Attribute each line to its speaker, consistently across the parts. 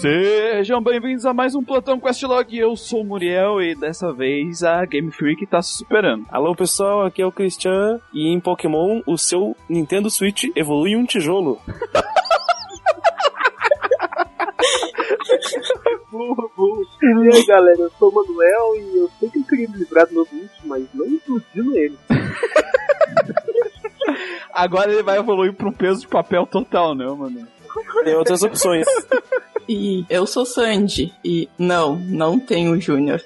Speaker 1: Sejam bem-vindos a mais um Plantão Questlog. Eu sou o Muriel e dessa vez a Game Freak tá se superando.
Speaker 2: Alô pessoal, aqui é o Christian e em Pokémon o seu Nintendo Switch evolui um tijolo.
Speaker 3: burro, burro. E aí galera, eu sou o Manuel e eu sei que eu queria me livrar do meu bicho, mas não explodindo ele.
Speaker 1: Agora ele vai evoluir pra um peso de papel total, né, mano?
Speaker 2: Tem outras opções.
Speaker 4: E eu sou Sandy. E não, não tenho Júnior.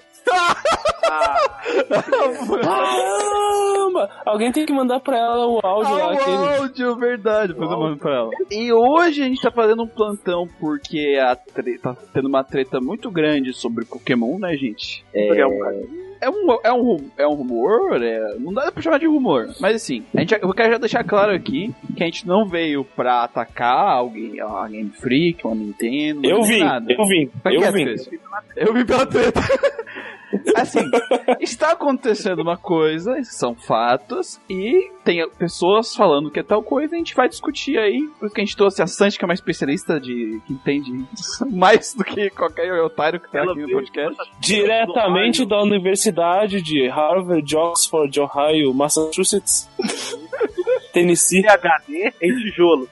Speaker 2: Caramba! Alguém tem que mandar pra ela o áudio lá.
Speaker 1: Ah,
Speaker 2: aquele.
Speaker 1: o áudio, verdade. Depois eu mando pra ela. E hoje a gente tá fazendo um plantão porque a tre- tá tendo uma treta muito grande sobre Pokémon, né, gente? É, é um, é um, ru- é um rumor, é- não dá pra chamar de rumor. Mas assim, a gente, eu quero já deixar claro aqui que a gente não veio pra atacar alguém, a Game Freak, uma Nintendo.
Speaker 2: Eu
Speaker 1: nada.
Speaker 2: eu
Speaker 1: que
Speaker 2: eu
Speaker 1: é. Cris? Eu vim pela treta. Assim, está acontecendo uma coisa, são fatos, e tem pessoas falando que é tal coisa, e a gente vai discutir aí, por isso que a gente trouxe a Sandy, que é uma especialista de. que entende mais do que qualquer otário que tá
Speaker 3: Ela
Speaker 1: aqui no podcast.
Speaker 2: Diretamente da Universidade de Harvard, de Oxford, Ohio, Massachusetts, Tennessee.
Speaker 3: PHD em tijolo.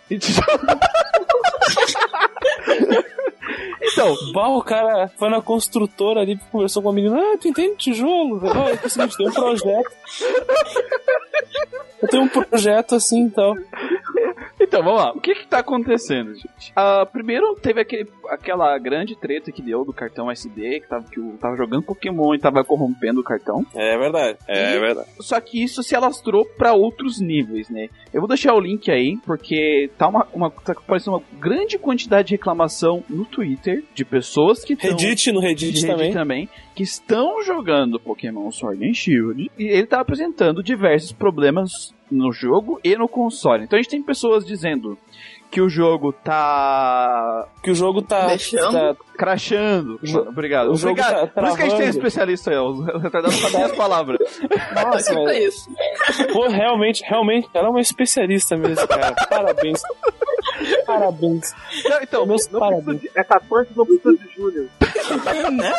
Speaker 1: Então,
Speaker 2: Bah, o cara foi na construtora ali, conversou com a menina. Ah, tu entende tijolo? Ah, é o seguinte, tem um projeto. Eu tenho um projeto assim, então.
Speaker 1: Então, vamos lá. O que que tá acontecendo, gente? Ah, primeiro, teve aquele, aquela grande treta que deu do cartão SD, que tava, que tava jogando Pokémon e tava corrompendo o cartão.
Speaker 2: É verdade, é
Speaker 1: E-
Speaker 2: verdade.
Speaker 1: Só que isso se alastrou pra outros níveis, né? Eu vou deixar o link aí, porque tá uma, uma tá aparecendo uma grande quantidade de reclamação no Twitter de pessoas que tão-
Speaker 2: Reddit, no Reddit
Speaker 1: Reddit
Speaker 2: também.
Speaker 1: que estão jogando Pokémon Sword and Shield e ele tá apresentando diversos problemas no jogo e no console. Então a gente tem pessoas dizendo que o jogo tá
Speaker 2: Que o jogo tá.
Speaker 4: Deixando?
Speaker 2: tá-
Speaker 1: crashando.
Speaker 2: O jo-
Speaker 1: Obrigado.
Speaker 2: o jogo
Speaker 1: Obrigado.
Speaker 2: tá
Speaker 1: Por isso que a gente tem um especialista aí, retardados sabem as palavras.
Speaker 2: Nossa, velho.
Speaker 4: isso.
Speaker 2: Pô, realmente, realmente, ela é uma especialista mesmo, cara. Parabéns. Parabéns.
Speaker 1: Então, então,
Speaker 2: Meus
Speaker 3: Não
Speaker 2: parabéns.
Speaker 3: de, é 14 não precisa de Júnior.
Speaker 4: né?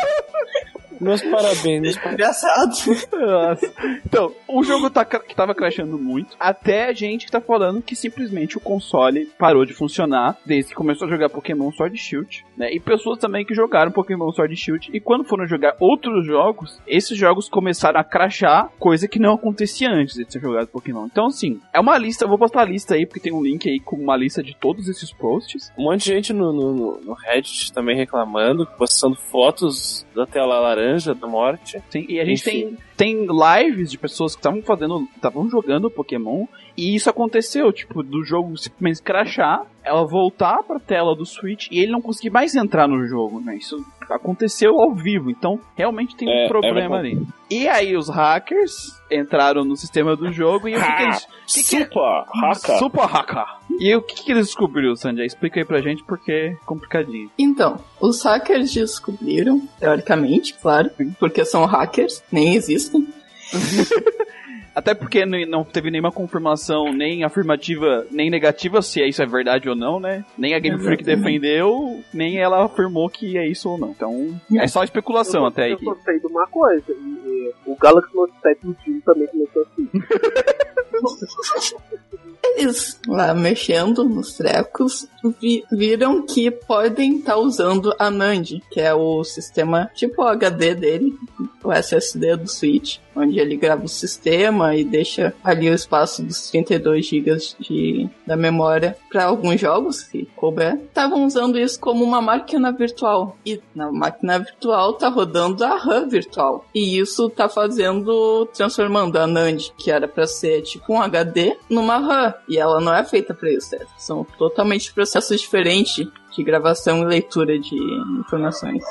Speaker 2: Meus parabéns. Meus parabéns.
Speaker 4: Engraçado.
Speaker 1: Nossa. Então, o jogo tá, que tava crashando muito, até gente que tá falando que simplesmente o console parou de funcionar desde que começou a jogar Pokémon Sword Shield, né? E pessoas também que jogaram Pokémon Sword Shield e quando foram jogar outros jogos, esses jogos começaram a crashar, coisa que não acontecia antes de ter jogado Pokémon. Então, assim, é uma lista, eu vou postar a lista aí, porque tem um link aí com uma lista de todos esses posts.
Speaker 2: Um monte de gente no, no, no- no Reddit também reclamando, postando fotos da tela laranja da morte.
Speaker 1: Sim, e a gente
Speaker 2: Enfim.
Speaker 1: tem, tem lives de pessoas que estavam fazendo, estavam jogando Pokémon, e isso aconteceu, tipo, do jogo simplesmente crashar, ela voltar pra tela do Switch e ele não conseguir mais entrar no jogo, né? Isso aconteceu ao vivo, então realmente tem um
Speaker 2: É, é
Speaker 1: problema
Speaker 2: verdade.
Speaker 1: ali. E aí os hackers entraram no sistema do jogo e o que, que eles. que que-
Speaker 2: Super Haka.
Speaker 1: Super hacker. E o que, que eles descobriram, Sandy? Explica aí pra gente porque é complicadinho.
Speaker 4: Então, os hackers descobriram, teoricamente, claro, porque são hackers, nem existem.
Speaker 1: Até porque não teve nenhuma confirmação, nem afirmativa, nem negativa, se isso é verdade ou não, né? Nem a Game Freak defendeu, nem ela afirmou que é isso ou não. Então, é só especulação
Speaker 3: eu,
Speaker 1: até aí.
Speaker 3: Eu
Speaker 1: que-
Speaker 3: só sei de uma coisa. E, e, o Galaxy Note 7 Ultimate também começou assim.
Speaker 4: Eles, lá mexendo nos trecos, vi- viram que podem estar usando a NAND, que é o sistema tipo HD dele, o SSD do Switch, onde ele grava o sistema e deixa ali o espaço dos 32 GB de, da memória para alguns jogos, se couber. Estavam usando isso como uma máquina virtual. E na máquina virtual tá rodando a RAM virtual. E isso tá fazendo, transformando a NAND, que era para ser tipo um HD, numa RAM. E ela não é feita para isso. São totalmente processos diferentes de gravação e leitura de informações.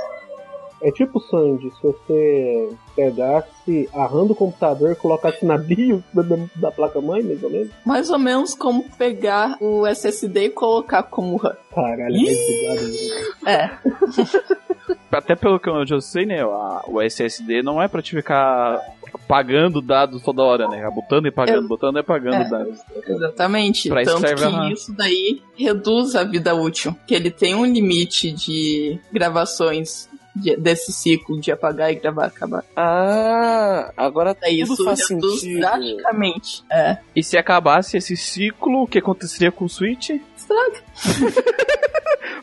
Speaker 3: É tipo Sandy, se você pegasse, arrando o computador e colocasse na BIOS da, da placa-mãe, mais ou menos.
Speaker 4: Mais ou menos como pegar o SSD e colocar como RAM.
Speaker 3: Caralho, é bugado.
Speaker 4: É,
Speaker 1: Até pelo que eu já sei, né? a- o SSD não é pra te ficar pagando dados toda hora, né? Botando e pagando,
Speaker 4: Eu-
Speaker 1: botando e pagando
Speaker 4: É.
Speaker 1: dados.
Speaker 4: exatamente.
Speaker 1: Pra isso
Speaker 4: Tanto que isso daí reduz a vida útil. Que ele tem um limite de gravações de- desse ciclo de apagar e gravar, acabar.
Speaker 2: Ah, agora tudo
Speaker 4: isso
Speaker 2: faz
Speaker 4: reduz
Speaker 2: sentido.
Speaker 4: drasticamente. É.
Speaker 1: E se acabasse esse ciclo, o que aconteceria com o Switch?
Speaker 4: Estraga.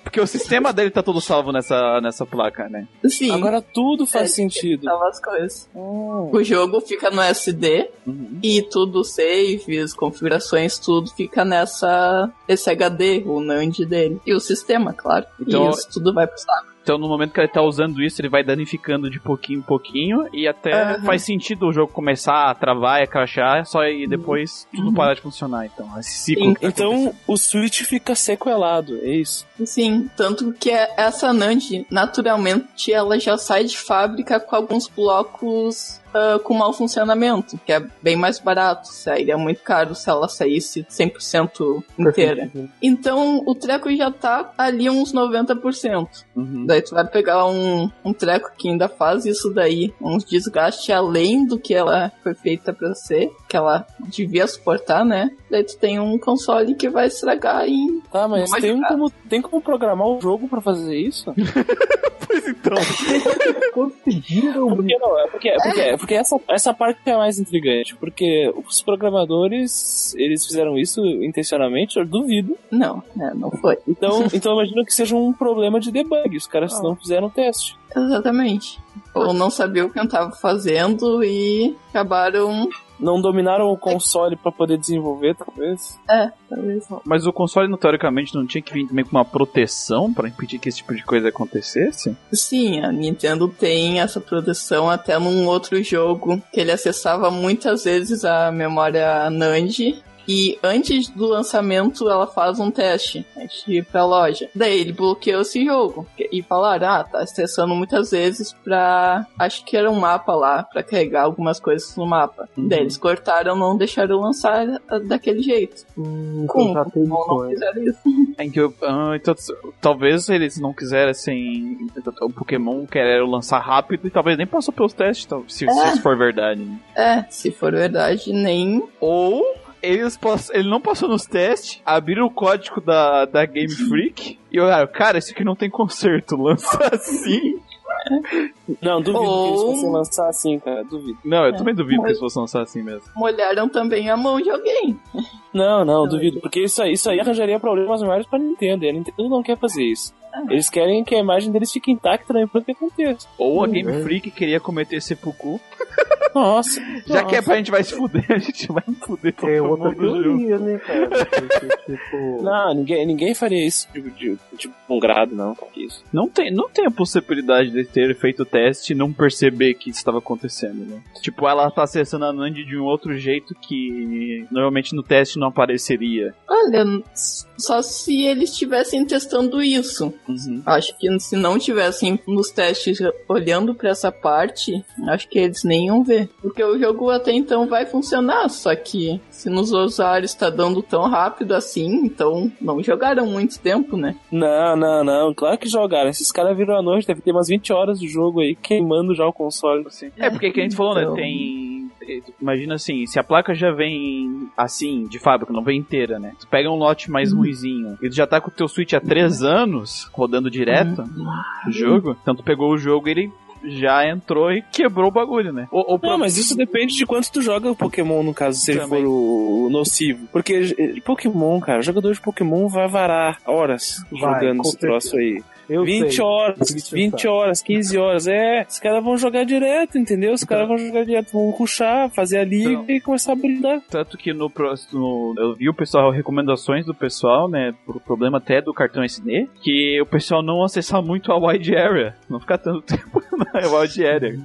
Speaker 1: Porque o sistema dele tá todo salvo nessa, nessa placa, né?
Speaker 4: Sim.
Speaker 2: Agora tudo faz
Speaker 4: É,
Speaker 2: sentido.
Speaker 4: salva as coisas.
Speaker 2: Hum.
Speaker 4: O jogo fica no SD
Speaker 1: Uhum.
Speaker 4: e tudo, saves, configurações, tudo fica nessa esse HD, o NAND dele. E o sistema, claro.
Speaker 1: Então-
Speaker 4: e isso tudo vai pro saco.
Speaker 1: Então, no momento que ele tá usando isso, ele vai danificando de pouquinho em pouquinho. E até
Speaker 4: Aham.
Speaker 1: faz sentido o jogo começar a travar e a crachar, só e depois tudo
Speaker 4: Uhum.
Speaker 1: parar de funcionar. Então, esse ciclo. Tá
Speaker 2: Então o Switch fica sequelado, é isso?
Speaker 4: Sim, tanto que é- essa NAND, naturalmente, ela já sai de fábrica com alguns blocos ah, com mau funcionamento, que é bem mais barato. Sairia muito caro se ela saísse 100% inteira. Então, o treco já tá ali uns 90%.
Speaker 1: Uhum.
Speaker 4: Daí tu vai pegar um, um treco que ainda faz isso daí, uns desgastes além do que ela foi feita pra ser, que ela devia suportar, né? Daí tu tem um console que vai estragar em.
Speaker 2: Tá, mas tem
Speaker 4: jogar.
Speaker 2: como, tem como programar o jogo pra fazer isso?
Speaker 1: Pois então.
Speaker 3: Conseguiram.
Speaker 2: Porque não, é porque, é porque, é porque essa, essa parte é mais intrigante. Porque os programadores, eles fizeram isso intencionalmente, eu duvido.
Speaker 4: Não, né? Não foi.
Speaker 2: Então, então eu imagino que seja um problema de debug. Os caras não fizeram o teste.
Speaker 4: Exatamente. Ou não sabia o que eu tava fazendo e acabaram.
Speaker 2: Não dominaram o console pra poder desenvolver, talvez.
Speaker 4: É, talvez.
Speaker 1: Mas o console, teoricamente, não tinha que vir também com uma proteção pra impedir que esse tipo de coisa acontecesse?
Speaker 4: Sim, a Nintendo tem essa proteção até num outro jogo que ele acessava muitas vezes a memória NAND. E antes do lançamento, ela faz um teste antes de ir pra loja. Daí ele bloqueou esse jogo. E falaram, ah, tá acessando muitas vezes pra. Acho que era um mapa lá, pra carregar algumas coisas no mapa.
Speaker 1: Uhum.
Speaker 4: Daí eles cortaram, não deixaram lançar ah, daquele jeito.
Speaker 3: Hum,
Speaker 4: Como?
Speaker 3: então
Speaker 4: Ou não fizeram isso.
Speaker 1: Que eu, ah, então, talvez eles não quisessem. O Pokémon querer lançar rápido e talvez nem passou pelos testes, tal- se, se
Speaker 4: É.
Speaker 1: isso for verdade. né?
Speaker 4: É, se for verdade, nem.
Speaker 1: Ou eles pass- ele não passou nos testes, abriram o código da, da Game Freak e olharam, cara, esse aqui não tem conserto, lança assim.
Speaker 2: Não, duvido que eles
Speaker 4: Ou-
Speaker 2: fossem lançar assim, cara. Duvido.
Speaker 1: Não, eu também duvido
Speaker 4: Mas-
Speaker 1: que eles fossem lançar assim mesmo.
Speaker 4: molharam também a mão de alguém.
Speaker 2: Não, não, duvido. Porque isso aí, isso aí arranjaria problemas maiores pra Nintendo. E a Nintendo não quer fazer isso. Eles querem que a imagem deles fique intacta, não importa o que aconteça.
Speaker 1: Ou a
Speaker 3: Hum,
Speaker 1: Game
Speaker 3: é.
Speaker 1: Freak queria cometer seppuku.
Speaker 2: Nossa.
Speaker 1: Já que é pra gente vai se fuder, a gente vai fuder todo
Speaker 3: É outra
Speaker 1: mundo junto.
Speaker 3: teoria, né, cara? Porque, tipo.
Speaker 2: Não, ninguém, ninguém faria isso tipo, de, tipo um grado, não. Isso.
Speaker 1: Não tem, não tem a possibilidade de ter feito o teste e não perceber que isso estava acontecendo, né? Tipo, ela tá acessando a Nand de um outro jeito que normalmente no teste não apareceria.
Speaker 4: Olha, só se eles estivessem testando isso.
Speaker 1: Uhum.
Speaker 4: Acho que se não tivessem nos testes olhando pra essa parte, acho que eles nem iam ver. Porque o jogo até então vai funcionar, só que se nos usuários tá dando tão rápido assim, então não jogaram muito tempo, né?
Speaker 2: Não, não, não. Claro que jogaram. Esses caras viram à noite, deve ter umas 20 horas de jogo aí queimando já o console. Assim.
Speaker 1: É, porque que a gente falou, né?
Speaker 4: Então-
Speaker 1: Tem. Imagina assim, se a placa já vem assim, de fábrica, não vem inteira, né? Tu pega um lote mais ruizinho e tu já tá com o teu Switch há três anos, rodando direto o jogo, então tu pegou o jogo e ele já entrou e quebrou o bagulho, né? O, o pro-
Speaker 2: Não, mas isso depende de quanto tu joga o Pokémon, no caso, se ele for o, o nocivo. Porque eh, Pokémon, cara, o jogador de Pokémon vai varar horas
Speaker 3: Vai,
Speaker 2: jogando esse troço aí.
Speaker 3: Eu
Speaker 2: 20
Speaker 3: sei.
Speaker 2: horas,
Speaker 3: Isso
Speaker 2: 20
Speaker 3: tá.
Speaker 2: horas, 15 horas. É, os caras vão jogar direto, entendeu? Os caras vão jogar direto, vão ruxar, fazer a liga
Speaker 1: Então.
Speaker 2: e começar a brindar.
Speaker 1: Tanto que no, próximo- eu vi o pessoal, recomendações do pessoal, né, pro problema até do cartão SD, que o pessoal não acessar muito a wide area, não ficar tanto tempo na wide area.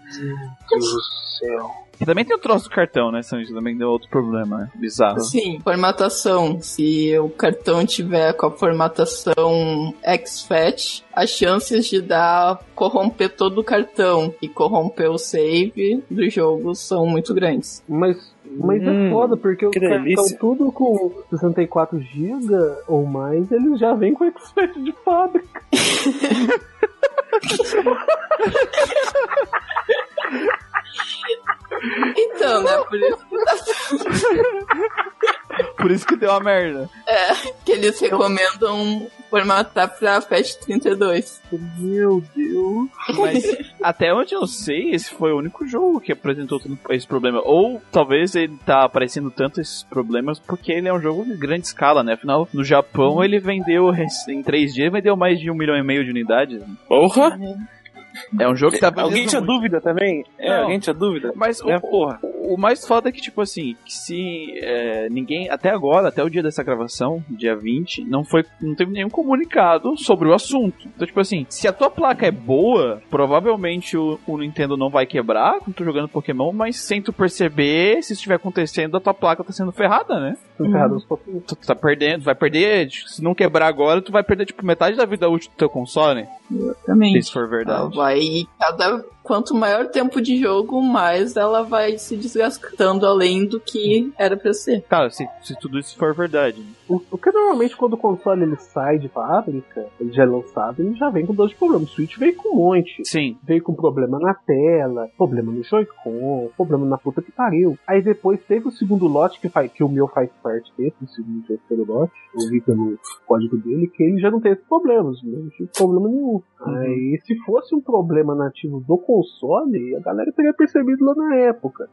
Speaker 3: céu.
Speaker 1: E também tem o troço do cartão, né, Sanji? Também deu outro problema, né? Bizarro.
Speaker 4: Sim, formatação. Se o cartão tiver com a formatação XFAT, as chances de dar corromper todo o cartão e corromper o save do jogo são muito grandes.
Speaker 3: Mas, mas
Speaker 2: Hum,
Speaker 3: é foda, porque os
Speaker 2: que
Speaker 3: cartão
Speaker 2: delícia.
Speaker 3: tudo com 64 GB ou mais, eles já vêm com expert de fábrica.
Speaker 1: que deu uma merda.
Speaker 4: que eles recomendam formatar pra FAT32.
Speaker 3: Meu Deus.
Speaker 1: Mas até onde eu sei, esse foi o único jogo que apresentou esse problema. Ou talvez ele tá aparecendo tanto esses problemas porque ele é um jogo de grande escala, né? Afinal, no Japão ele vendeu em três dias vendeu mais de um milhão e meio de unidades.
Speaker 2: Porra!
Speaker 1: É um jogo que tá
Speaker 2: Alguém tinha
Speaker 1: muito.
Speaker 2: dúvida também? É,
Speaker 1: Não.
Speaker 2: alguém tinha dúvida?
Speaker 1: Mas o,
Speaker 2: É, porra.
Speaker 1: O, mais foda é que, tipo assim, que se é, ninguém, até agora, até o dia dessa gravação, dia 20, não foi, não teve nenhum comunicado sobre o assunto. Então, tipo assim, se a tua placa é boa, provavelmente o, o Nintendo não vai quebrar quando tu jogando Pokémon, mas sem tu perceber, se isso estiver acontecendo, a tua placa tá sendo ferrada, né?
Speaker 3: Tô ferrado uns pouquinhos.
Speaker 1: Tu, tu tá perdendo, tu vai perder, se não quebrar agora, tu vai perder, tipo, metade da vida útil do teu console,
Speaker 4: Exatamente.
Speaker 1: se isso for
Speaker 4: Ela
Speaker 1: verdade.
Speaker 4: vai cada quanto maior tempo de jogo, mais ela vai se desgastando além do que era pra ser.
Speaker 1: Cara, se, se tudo isso for verdade.
Speaker 3: O, o que normalmente quando o console ele sai de fábrica, ele já é lançado, ele já vem com dois problemas. O Switch veio com um monte.
Speaker 1: Sim.
Speaker 3: Veio com problema na tela, problema no Joy-Con, problema na puta que pariu. Aí depois teve o segundo lote, que, faz, que o meu faz parte desse, o segundo e terceiro lote. Eu vi pelo código dele que ele já não tem esses problemas, não tive problema nenhum. Aí se fosse um problema nativo do console, a galera teria percebido lá na época.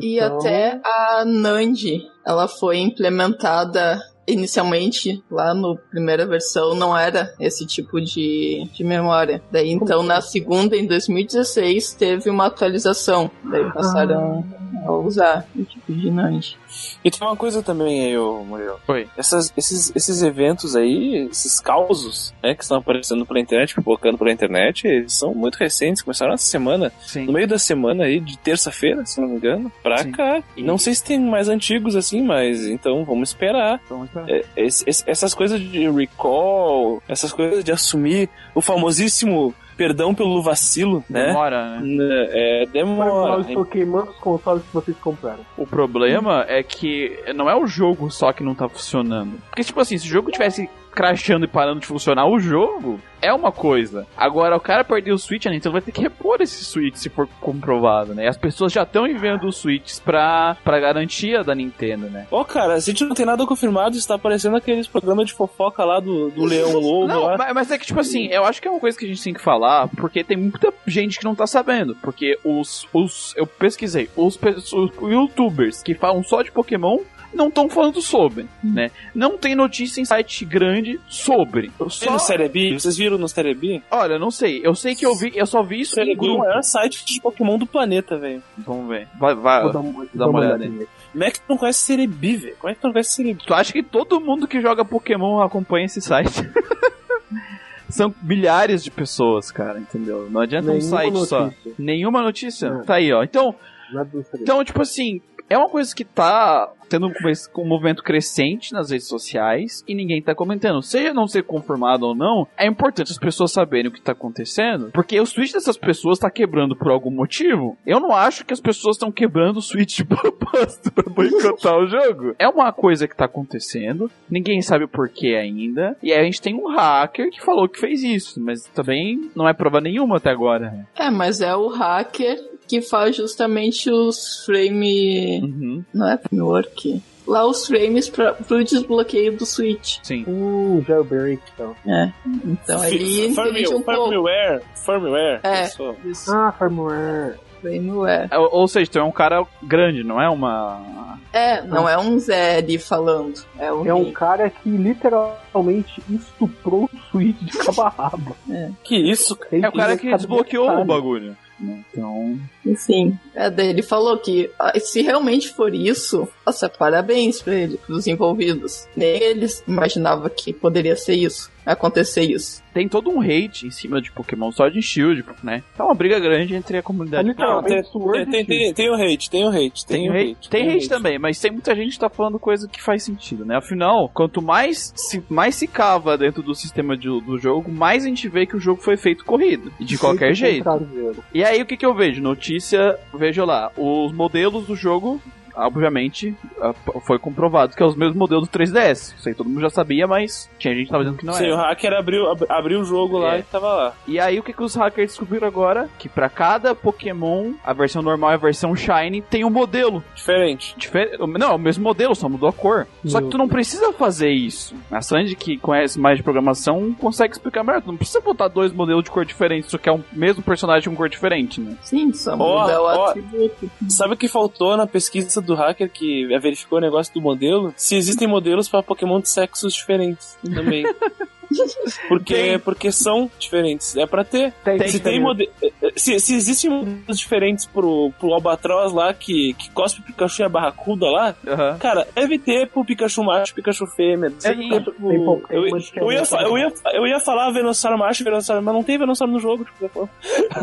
Speaker 4: E
Speaker 3: Então,
Speaker 4: até a Nandi, ela foi implementada inicialmente lá no primeira versão não era esse tipo de, de memória. Daí então na segunda em 2016 teve uma atualização. Daí passaram a usar o tipo de Nandi.
Speaker 2: E tem uma coisa também aí, ô Muriel.
Speaker 1: Foi.
Speaker 2: Essas, esses, esses eventos aí, esses causos, né, que estão aparecendo pela internet, pipocando pela internet, eles são muito recentes, começaram essa semana,
Speaker 1: Sim.
Speaker 2: no meio da semana aí, de terça-feira, se não me engano, pra
Speaker 1: Sim.
Speaker 2: cá. Não sei se tem mais antigos assim, mas então vamos esperar.
Speaker 1: Vamos esperar.
Speaker 2: É, esse- esse- essas coisas de recall, essas coisas de assumir o famosíssimo perdão pelo vacilo, né?
Speaker 1: Demora, né?
Speaker 2: Né, É,
Speaker 3: Mas eu
Speaker 2: demora.
Speaker 3: estou queimando os consoles que vocês compraram.
Speaker 1: O problema é que não é o jogo só que não tá funcionando. Porque, tipo assim, se o jogo tivesse crashando e parando de funcionar, o jogo é uma coisa. Agora, o cara perdeu o Switch, a Nintendo vai ter que repor esse Switch se for comprovado, né? E as pessoas já estão enviando os Switches pra, pra garantia da Nintendo, né?
Speaker 2: Ô, cara, a gente não tem nada confirmado, está aparecendo aqueles programas de fofoca lá do, do Leão Lobo
Speaker 1: Não,
Speaker 2: lá.
Speaker 1: mas, mas é que, tipo assim, eu acho que é uma coisa que a gente tem que falar, porque tem muita gente que não tá sabendo. Porque os. os eu pesquisei, os, os youtubers que falam só de Pokémon não estão falando sobre, né? Não tem notícia em site grande sobre. Só,
Speaker 2: no Cerebi? Vocês viram no Cerebi?
Speaker 1: olha, não sei. Eu sei que eu vi, eu só vi isso em
Speaker 2: Cerebi é o
Speaker 1: grupo.
Speaker 2: maior site de Pokémon do planeta, velho.
Speaker 1: Vamos ver. Vai, vai.
Speaker 3: Vou dar, uma-
Speaker 1: dá uma olhada aí.
Speaker 3: nele.
Speaker 2: Como é que tu não conhece Cerebi, velho? Como é que tu não conhece Cerebi?
Speaker 1: Tu acha que todo mundo que joga Pokémon acompanha esse site? São milhares de pessoas, cara, entendeu? Não adianta um
Speaker 3: Nenhuma
Speaker 1: site só.
Speaker 3: notícia.
Speaker 1: Nenhuma notícia?
Speaker 3: Não.
Speaker 1: Tá aí, ó. Então,
Speaker 3: Cerebi.
Speaker 1: então, tipo assim, é uma coisa que tá tendo um, um movimento crescente nas redes sociais e ninguém tá comentando. Seja não ser confirmado ou não, é importante as pessoas saberem o que tá acontecendo, porque o Switch dessas pessoas tá quebrando por algum motivo. Eu não acho que as pessoas estão quebrando o Switch de propósito pra boicotar o jogo. É uma coisa que tá acontecendo, ninguém sabe o porquê ainda, e aí a gente tem um hacker que falou que fez isso, mas também não é prova nenhuma até agora.
Speaker 4: É, mas é o hacker que faz justamente os frame.
Speaker 1: Uhum,
Speaker 4: Não é framework. Lá os frames pra, pro desbloqueio do Switch.
Speaker 1: sim.
Speaker 3: Hum, jailbreak, então.
Speaker 4: É. Então ele entende
Speaker 2: Firmware,
Speaker 4: um
Speaker 2: firmware, firmware.
Speaker 4: É.
Speaker 2: Isso.
Speaker 3: Ah, firmware.
Speaker 4: firmware.
Speaker 1: Ou, ou seja, tu é um cara grande, não é uma.
Speaker 4: É, não é um Zé ali falando. É um.
Speaker 3: É um cara que literalmente estuprou o Switch de cabo a rabo.
Speaker 2: Que isso, cara?
Speaker 1: É o cara que desbloqueou o
Speaker 3: sabe.
Speaker 1: Então.
Speaker 4: Sim. É, ele falou que ah, se realmente for isso, nossa, parabéns pra ele, pros envolvidos. Nem eles imaginavam que poderia ser isso. Acontecer isso.
Speaker 1: Tem todo um hate em cima de Pokémon Sword and Shield, né? Tá uma briga grande entre a comunidade.
Speaker 3: Mas,
Speaker 2: Não, tem, tem, tem, tem o hate, tem o hate, tem,
Speaker 1: Tem,
Speaker 2: o
Speaker 1: hate,
Speaker 2: hate.
Speaker 1: tem
Speaker 2: o
Speaker 1: hate também, mas tem muita gente que tá falando coisa que faz sentido, né? Afinal, quanto mais se, mais se cava dentro do sistema de- do jogo, mais a gente vê que o jogo foi feito corrido. E de qualquer jeito. E aí o que, que eu vejo? Notícia, vejo lá, os modelos do jogo. Obviamente, ah, foi comprovado que é os mesmos modelos do 3DS. Isso aí todo mundo já sabia, mas tinha gente que tava dizendo que não
Speaker 2: Sim,
Speaker 1: era.
Speaker 2: o hacker abriu, ab- abriu o jogo lá
Speaker 1: É.
Speaker 2: e tava lá.
Speaker 1: E aí o que, que os hackers descobriram agora? Que pra cada Pokémon, a versão normal e a versão Shiny tem um modelo.
Speaker 2: Diferente.
Speaker 1: Difer- Não, é o mesmo modelo, só mudou a cor. Só que
Speaker 3: Meu
Speaker 1: tu não precisa fazer isso. A Sandy, que conhece mais de programação, consegue explicar melhor. Tu não precisa botar dois modelos de cor diferentes, só que é um mesmo personagem com cor diferente, né?
Speaker 4: Sim, só
Speaker 2: Ó,
Speaker 4: muda o
Speaker 2: ó.
Speaker 4: atributo.
Speaker 2: Sabe o que faltou na pesquisa do hacker que verificou o negócio do modelo? Se existem modelos para Pokémon de sexos diferentes também. Porque,
Speaker 1: Tem.
Speaker 2: porque são diferentes. É pra ter.
Speaker 3: Tem,
Speaker 2: se, tem mode... se, se existem modelos diferentes pro, pro Albatroz lá, que, que cospe Pikachu e a Barracuda lá,
Speaker 1: Aham.
Speaker 2: cara, deve ter pro Pikachu macho, Pikachu fêmea. Deve
Speaker 1: Sim.
Speaker 2: ter pro...
Speaker 3: Tem
Speaker 2: eu,
Speaker 3: que é
Speaker 2: eu, ia, eu, ia, eu ia falar Venossauro macho e Venossauro, mas não tem Venossauro no jogo. Tipo,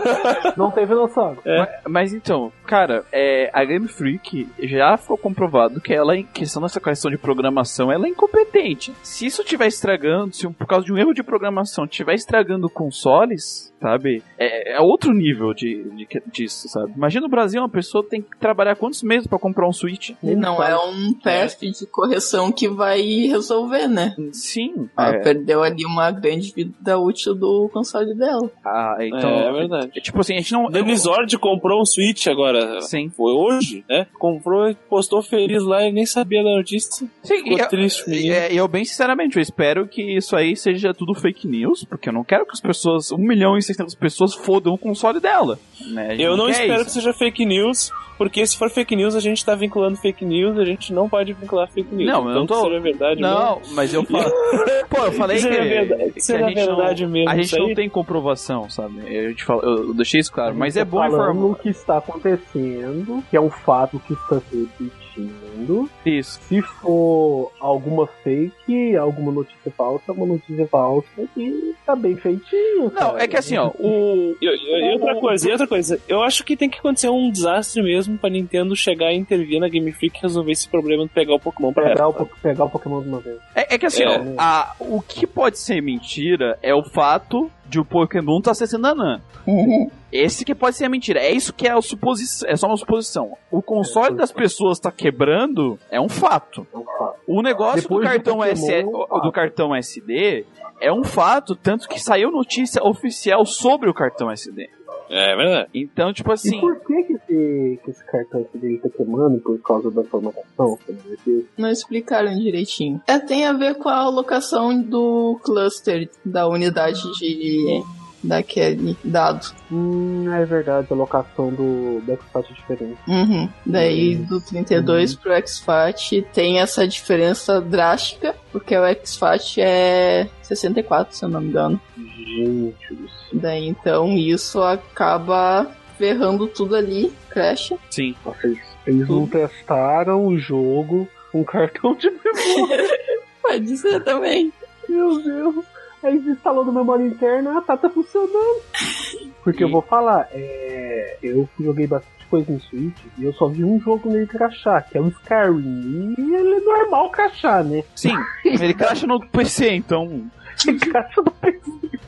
Speaker 3: Não tem Venossauro.
Speaker 2: É.
Speaker 1: Mas então, cara, é, a Game Freak já ficou comprovado que ela, em questão dessa questão de programação, ela é incompetente. Se isso estiver estragando, se por causa de um erro de programação estiver estragando consoles, sabe? É, é outro nível de, de- disso, sabe? Imagina no Brasil uma pessoa tem que trabalhar quantos meses pra comprar um Switch?
Speaker 4: E não é um teste de correção que vai resolver, né?
Speaker 1: Sim.
Speaker 4: Ela
Speaker 1: É,
Speaker 4: perdeu ali uma grande vida útil do console dela.
Speaker 1: ah, então,
Speaker 2: é, é verdade.
Speaker 1: é tipo assim, a gente não.
Speaker 2: Denisord comprou um Switch agora.
Speaker 1: Sim.
Speaker 2: Foi hoje, né? Comprou e postou feliz lá e nem sabia da notícia.
Speaker 1: Sim,
Speaker 2: Ficou
Speaker 1: e-
Speaker 2: triste,
Speaker 1: E
Speaker 2: menino.
Speaker 1: é, eu, bem sinceramente, eu espero que isso aí seja tudo fake news, porque eu não quero que as pessoas, 1 milhão e 600 pessoas fodam o console dela. Né? A gente
Speaker 2: Eu não espero
Speaker 1: isso.
Speaker 2: que seja fake news, porque se for fake news, a gente tá vinculando fake news, a gente não pode vincular fake news.
Speaker 1: Não, eu não tô-
Speaker 2: se seja verdade mesmo.
Speaker 1: Não, mas eu falo. Pô, eu falei que,
Speaker 2: verdade-
Speaker 1: que
Speaker 2: se era
Speaker 1: a gente,
Speaker 2: verdade
Speaker 1: não,
Speaker 2: mesmo
Speaker 1: a gente não tem comprovação, sabe? Eu, te falo, eu deixei isso claro, mas é
Speaker 3: Tá
Speaker 1: bom informar
Speaker 3: o que está acontecendo, que é um fato que está se repetindo.
Speaker 1: isso.
Speaker 3: Se for alguma fake, alguma notícia falsa, uma notícia falsa que tá bem feitinho.
Speaker 1: Não,
Speaker 3: cara.
Speaker 1: é que assim, ó, o.
Speaker 2: E, e- e outra coisa, e outra coisa, eu acho que tem que acontecer um desastre mesmo pra Nintendo chegar e intervir na Game Freak e resolver esse problema de pegar o Pokémon pra
Speaker 3: Pegar
Speaker 2: ela.
Speaker 3: o, po- pegar o Pokémon de uma vez.
Speaker 1: É, é que assim,
Speaker 2: É.
Speaker 1: ó, a, o que pode ser mentira é o fato de o Pokémon tá acessando a Nan. Esse que pode ser a mentira. É isso que é, a suposição, é só uma suposição. O console
Speaker 3: É,
Speaker 1: das pessoas tá quebrando é um fato.
Speaker 3: É um fato.
Speaker 1: O negócio
Speaker 3: Depois
Speaker 1: do
Speaker 3: do
Speaker 1: cartão,
Speaker 3: Pokémon,
Speaker 1: S,
Speaker 3: é um fato.
Speaker 1: do cartão SD é um fato, tanto que saiu notícia oficial sobre o cartão SD.
Speaker 2: É verdade.
Speaker 1: Então, tipo assim.
Speaker 3: E por que, que, esse, que esse cartão aqui dele tá queimando por causa da formatação?
Speaker 4: Não explicaram direitinho. É, tem a ver com a alocação do cluster da unidade de daquele dado.
Speaker 3: Hum, é verdade, a locação do Backfat é diferente.
Speaker 4: Uhum. Daí do 32 pro XFAT tem essa diferença drástica, porque o XFAT é 64, se eu não me engano.
Speaker 3: Gente do céu.
Speaker 4: Daí então isso acaba ferrando tudo ali, crash.
Speaker 1: Sim.
Speaker 3: Nossa, eles, eles não testaram o jogo com cartão de memória.
Speaker 4: Pode ser também.
Speaker 3: Meu Deus. Aí instalou no memória interna, ah, tá, tá funcionando. Porque eu vou falar, é, eu joguei bastante coisa no Switch e eu só vi um jogo nele crachar, que é o Skyrim. E ele é normal crachar, né?
Speaker 1: Sim. Ele caixa no PC, então.
Speaker 3: Ele cracha do PC.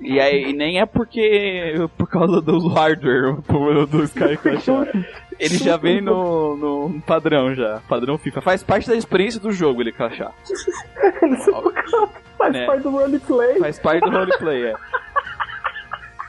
Speaker 1: E aí e nem é porque. por causa do hardware do, Sky crashar. Ele já vem no, no padrão já. Padrão FIFA. Faz parte da experiência do jogo ele crachar.
Speaker 3: Ele faz
Speaker 1: É.
Speaker 3: parte do roleplay.
Speaker 1: Faz parte do roleplay, é.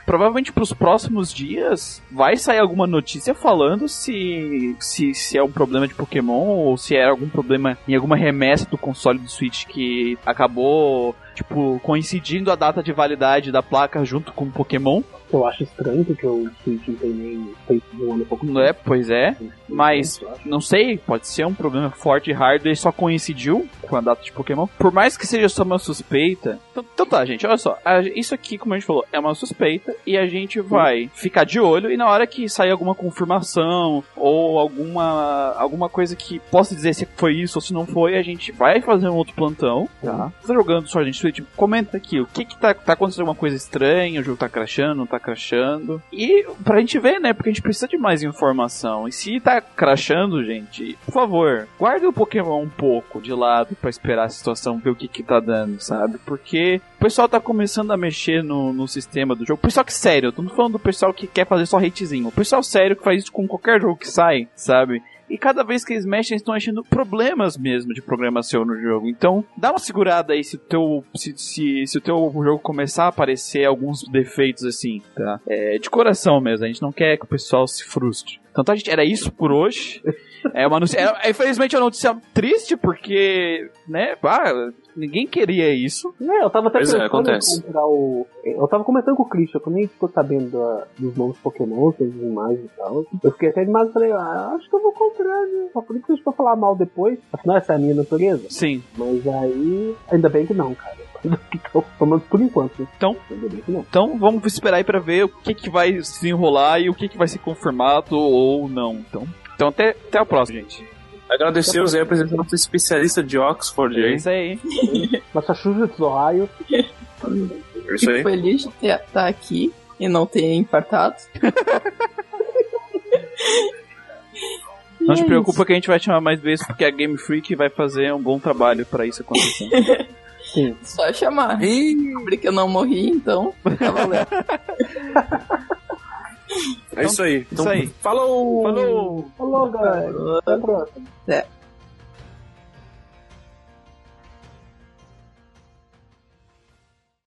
Speaker 1: Provavelmente pros próximos dias vai sair alguma notícia falando se, se, se é um problema de Pokémon ou se é algum problema em alguma remessa do console do Switch que acabou, tipo, coincidindo a data de validade da placa junto com o Pokémon.
Speaker 3: Eu acho estranho porque o Switch não tem nem feito de um ano pouco
Speaker 1: Não é? Pois é. Mas, não sei, pode ser um problema forte de hardware só coincidiu com a data de Pokémon. Por mais que seja só uma suspeita. Então, então tá, gente, olha só. A- isso aqui, como a gente falou, é uma suspeita e a gente vai ficar de olho e na hora que sair alguma confirmação ou alguma, alguma coisa que possa dizer se foi isso ou se não foi, a gente vai fazer um outro plantão, tá? Tá jogando só a gente Switch, comenta aqui o que que tá, tá acontecendo alguma coisa estranha, o jogo tá crashando, não tá crashando. E pra gente ver, né, porque a gente precisa de mais informação. E se tá crashando, gente, por favor, guarde o Pokémon um pouco de lado pra esperar a situação, ver o que que tá dando, sabe? Porque o pessoal tá começando a mexer no, no sistema do jogo. O pessoal que sério, eu tô falando do pessoal que quer fazer só hatezinho. O pessoal sério que faz isso com qualquer jogo que sai, sabe? E cada vez que eles mexem, eles estão achando problemas mesmo de programação no jogo. Então, dá uma segurada aí se o teu, se, se, se o teu jogo começar a aparecer alguns defeitos assim, tá? É, de coração mesmo, a gente não quer que o pessoal se frustre. Então tá, gente, era isso por hoje. É uma notícia, é, infelizmente é uma notícia triste, porque, né, ah, ninguém queria isso.
Speaker 3: É, eu tava até
Speaker 2: Pois é,
Speaker 3: pensando
Speaker 2: acontece.
Speaker 3: em comprar o. Eu tava comentando com o Christian, quando a gente ficou sabendo da- dos novos Pokémon, das imagens e tal. Eu fiquei até animado e falei, ah, acho que eu vou comprar, né? Só por isso que vai falar mal depois. Afinal, essa é a minha natureza.
Speaker 1: Sim.
Speaker 3: Mas aí. Ainda bem que não, cara. Então, Pelo menos por enquanto.
Speaker 1: Então-
Speaker 3: não.
Speaker 1: Então vamos esperar aí pra ver o que, que vai se enrolar e o que, que vai ser confirmado ou não. Então, então até, até a próxima, gente.
Speaker 2: Agradecer o Zé, apresentando nosso especialista de Oxford
Speaker 1: É
Speaker 2: aí.
Speaker 1: isso aí.
Speaker 3: Massachusetts, Ohio.
Speaker 2: É isso aí.
Speaker 4: Fico feliz de estar tá aqui e não ter infartado.
Speaker 1: Não
Speaker 4: E
Speaker 1: te
Speaker 4: é
Speaker 1: preocupa que a gente vai te chamar mais vezes porque a Game Freak vai fazer um bom trabalho pra isso acontecer.
Speaker 3: Sim.
Speaker 4: Só chamar.
Speaker 2: Ih,
Speaker 4: Porque eu não morri, então tá valendo.
Speaker 2: é isso aí. Então,
Speaker 1: Isso aí.
Speaker 2: Falou!
Speaker 1: Falou!
Speaker 3: Falou, galera. Até a próxima.
Speaker 4: É.